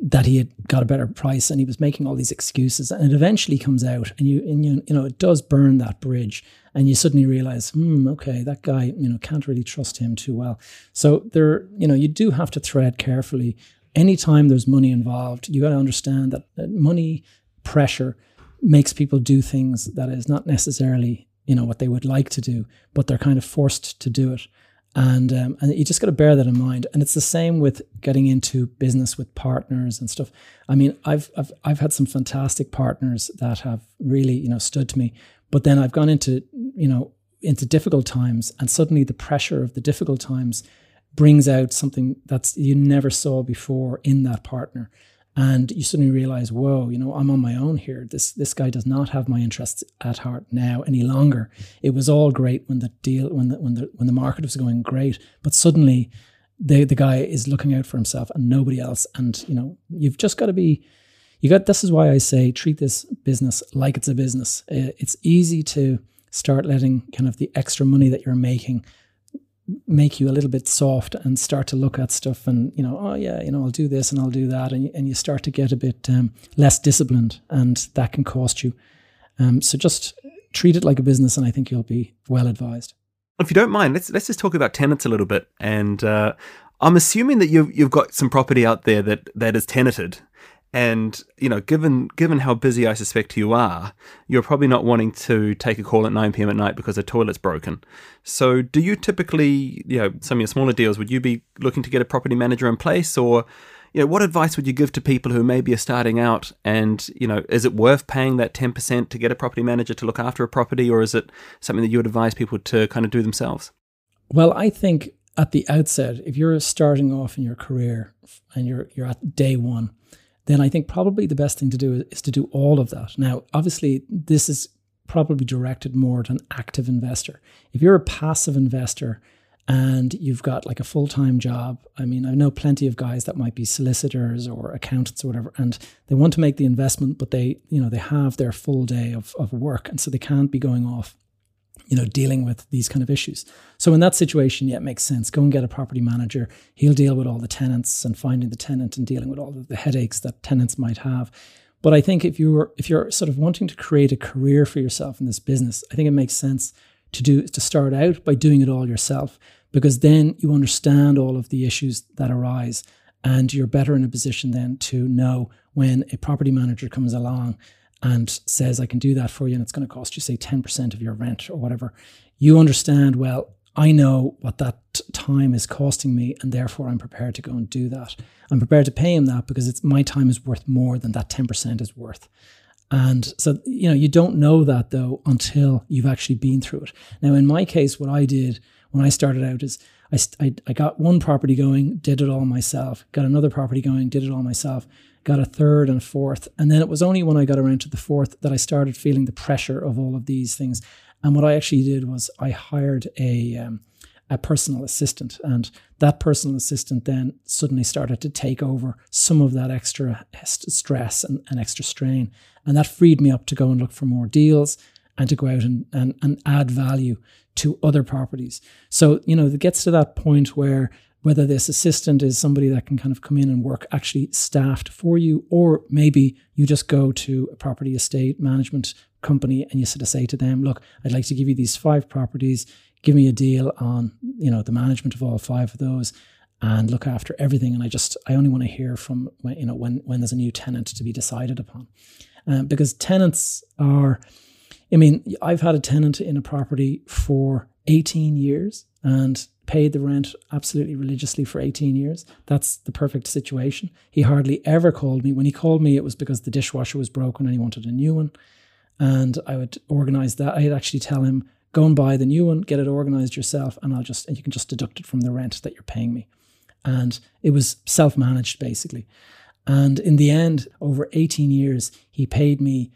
that he had got a better price and he was making all these excuses and it eventually comes out and you and you, you know it does burn that bridge and you suddenly realize hmm okay that guy you know can't really trust him too well. So there you know you do have to thread carefully. Anytime there's money involved you got to understand that, that money pressure makes people do things that is not necessarily you know what they would like to do, but they're kind of forced to do it. And um, and you just got to bear that in mind. And it's the same with getting into business with partners and stuff. I mean, I've I've I've had some fantastic partners that have really you know stood to me, but then I've gone into you know into difficult times, and suddenly the pressure of the difficult times brings out something that's you never saw before in that partner and you suddenly realize, whoa, you know, I'm on my own here. This this guy does not have my interests at heart now any longer. It was all great when the deal when the when the when the market was going great, but suddenly the the guy is looking out for himself and nobody else. And you know, you've just got to be. You got. This is why I say treat this business like it's a business. Uh, it's easy to start letting kind of the extra money that you're making make you a little bit soft and start to look at stuff and you know oh yeah you know I'll do this and I'll do that and, and you start to get a bit um, less disciplined and that can cost you. Um, so just treat it like a business and I think you'll be well advised. If you don't mind let's let's just talk about tenants a little bit and uh, I'm assuming that you've you've got some property out there that that is tenanted and you know, given given how busy I suspect you are, you're probably not wanting to take a call at 9 p.m. at night because the toilet's broken. So, do you typically, you know, some of your smaller deals, would you be looking to get a property manager in place, or, you know, what advice would you give to people who maybe are starting out and, you know, is it worth paying that 10% to get a property manager to look after a property or is it something that you would advise people to kind of do themselves? Well, I think at the outset, if you're starting off in your career and you're you're at day one, then I think probably the best thing to do is to do all of that. Now, obviously, this is probably directed more at an active investor. If you're a passive investor, and you've got like a full time job. I mean, I know plenty of guys that might be solicitors or accountants or whatever, and they want to make the investment, but they, you know, they have their full day of, of work. And so they can't be going off, you know, dealing with these kind of issues. So in that situation, yeah, it makes sense. Go and get a property manager. He'll deal with all the tenants and finding the tenant and dealing with all the headaches that tenants might have. But I think if you're if you're sort of wanting to create a career for yourself in this business, I think it makes sense to do to start out by doing it all yourself because then you understand all of the issues that arise and you're better in a position then to know when a property manager comes along and says, I can do that for you, and it's going to cost you, say, 10% of your rent or whatever. You understand, well, I know what that time is costing me, and therefore I'm prepared to go and do that. I'm prepared to pay him that because it's my time is worth more than that 10% is worth. And so, you know, you don't know that though until you've actually been through it. Now, in my case, what I did when I started out is I, I, I got one property going, did it all myself, got another property going, did it all myself, got a third and a fourth. And then it was only when I got around to the fourth that I started feeling the pressure of all of these things. And what I actually did was I hired a, um, a personal assistant. And that personal assistant then suddenly started to take over some of that extra stress and, and extra strain. And that freed me up to go and look for more deals and to go out and, and, and add value to other properties. So, you know, it gets to that point where whether this assistant is somebody that can kind of come in and work actually staffed for you, or maybe you just go to a property estate management company and you sort of say to them, look, I'd like to give you these five properties, give me a deal on, you know, the management of all five of those and look after everything. And I just, I only want to hear from, you know, when, when there's a new tenant to be decided upon. Um, because tenants are, I mean, I've had a tenant in a property for 18 years and paid the rent absolutely religiously for 18 years. That's the perfect situation. He hardly ever called me. When he called me, it was because the dishwasher was broken and he wanted a new one. And I would organize that. I'd actually tell him, go and buy the new one, get it organized yourself, and I'll just, and you can just deduct it from the rent that you're paying me. And it was self managed basically. And in the end, over 18 years, he paid me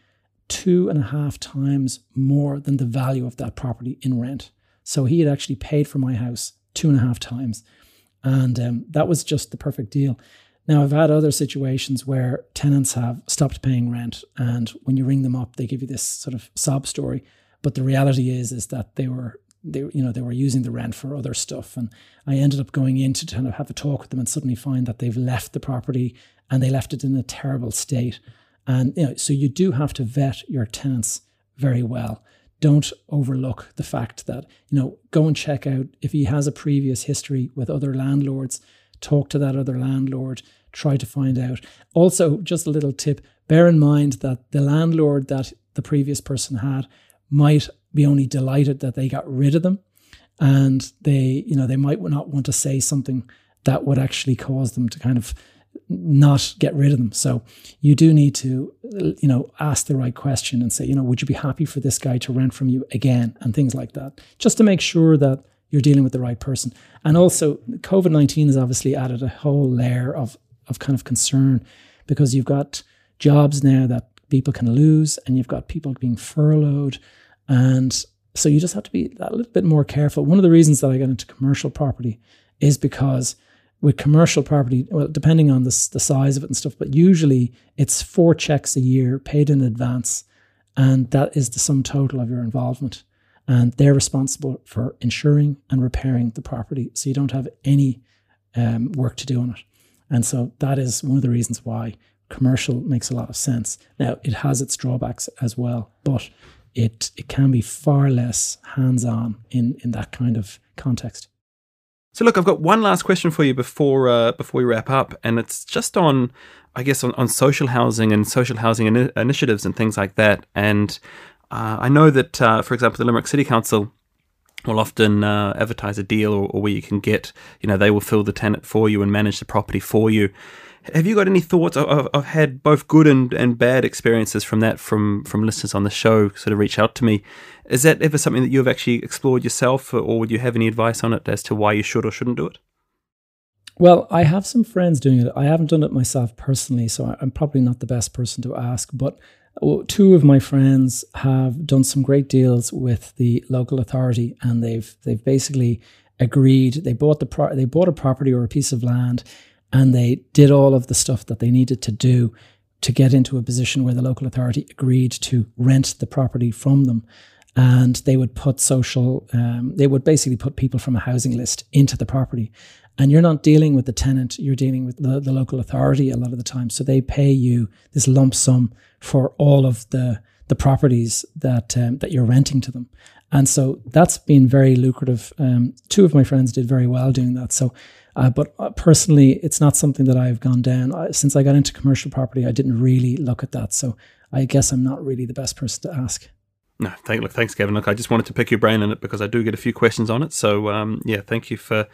two and a half times more than the value of that property in rent. So he had actually paid for my house two and a half times. And um, that was just the perfect deal. Now, I've had other situations where tenants have stopped paying rent, and when you ring them up, they give you this sort of sob story. But the reality is, is that they were, they, you know, they were using the rent for other stuff. And I ended up going in to kind of have a talk with them, and suddenly find that they've left the property and they left it in a terrible state. And you know, so you do have to vet your tenants very well. Don't overlook the fact that, you know, go and check out if he has a previous history with other landlords, talk to that other landlord, try to find out. Also, just a little tip bear in mind that the landlord that the previous person had might be only delighted that they got rid of them and they you know they might not want to say something that would actually cause them to kind of not get rid of them. So you do need to, you know, ask the right question and say, you know, would you be happy for this guy to rent from you again and things like that, just to make sure that you're dealing with the right person. And also, COVID nineteen has obviously added a whole layer of of kind of concern because you've got jobs now that people can lose, and you've got people being furloughed, and so you just have to be a little bit more careful. One of the reasons that I got into commercial property is because with commercial property, well, depending on the, the size of it and stuff, but usually it's four checks a year paid in advance. And that is the sum total of your involvement. And they're responsible for insuring and repairing the property. So you don't have any um, work to do on it. And so that is one of the reasons why commercial makes a lot of sense. Now, it has its drawbacks as well, but it, it can be far less hands on in, in that kind of context. So look, I've got one last question for you before uh, before we wrap up, and it's just on, I guess, on, on social housing and social housing in- initiatives and things like that. And uh, I know that, uh, for example, the Limerick City Council will often uh, advertise a deal or, or, where you can get, you know, they will fill the tenant for you and manage the property for you. Have you got any thoughts? I've, I've had both good and, and bad experiences from that from from listeners on the show sort of reach out to me. Is that ever something that you've actually explored yourself, or would you have any advice on it as to why you should or shouldn't do it? Well, I have some friends doing it. I haven't done it myself personally, so I'm probably not the best person to ask. But uh, two of my friends have done some great deals with the local authority, and they've they've basically agreed. They bought the pro- they bought a property or a piece of land, and they did all of the stuff that they needed to do to get into a position where the local authority agreed to rent the property from them. And they would put social um, they would basically put people from a housing list into the property. And you're not dealing with the tenant you're dealing with the, the local authority a lot of the time. So they pay you this lump sum for all of the the properties that um, that you're renting to them. And so that's been very lucrative. Um, two of my friends did very well doing that. So uh, but uh, personally it's not something that i've gone down. I, since i got into commercial property i didn't really look at that. So i guess i'm not really the best person to ask no, thank, look, thanks, Gavin. Look, I just wanted to pick your brain on it because I do get a few questions on it. So, um, yeah, thank you for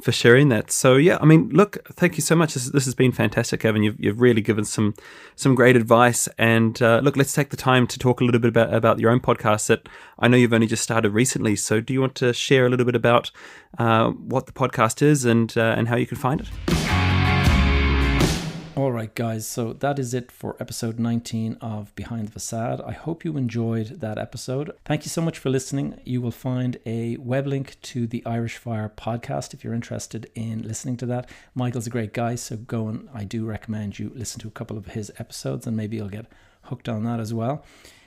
for sharing that. So, yeah, I mean, look, thank you so much. This, this has been fantastic, Gavin. You've, you've really given some some great advice. And uh, look, let's take the time to talk a little bit about about your own podcast. That I know you've only just started recently. So, do you want to share a little bit about uh, what the podcast is and uh, and how you can find it? All right, guys. So that is it for episode 19 of Behind the Facade. I hope you enjoyed that episode. Thank you so much for listening. You will find a web link to the Irish Fire podcast if you're interested in listening to that. Michael's a great guy, so go and I do recommend you listen to a couple of his episodes and maybe you'll get hooked on that as well.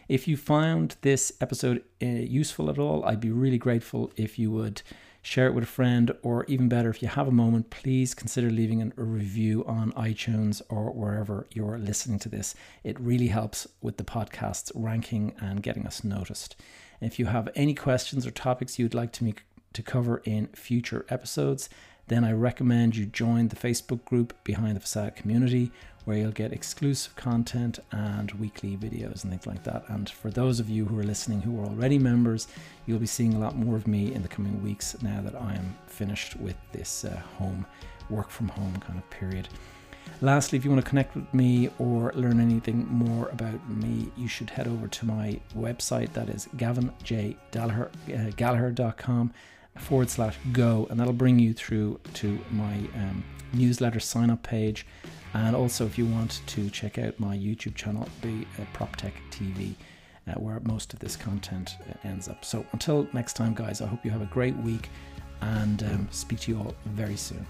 If you found this episode uh, useful at all, I'd be really grateful if you would share it with a friend, or even better, if you have a moment, please consider leaving a review on iTunes or wherever you're listening to this. It really helps with the podcast's ranking and getting us noticed. if you have any questions or topics you'd like to me to cover in future episodes, then I recommend you join the Facebook group Behind the Facade Community, where you'll get exclusive content and weekly videos and things like that. And for those of you who are listening who are already members, you'll be seeing a lot more of me in the coming weeks now that I am finished with this uh, home, work from home kind of period. Lastly, if you want to connect with me or learn anything more about me, you should head over to my website. That is gavinjgallagher.com uh, forward slash go, and that'll bring you through to my um, newsletter sign up page and also, if you want to check out my YouTube channel, be uh, PropTech TV, uh, where most of this content uh, ends up. So until next time, guys, I hope you have a great week and um, speak to you all very soon.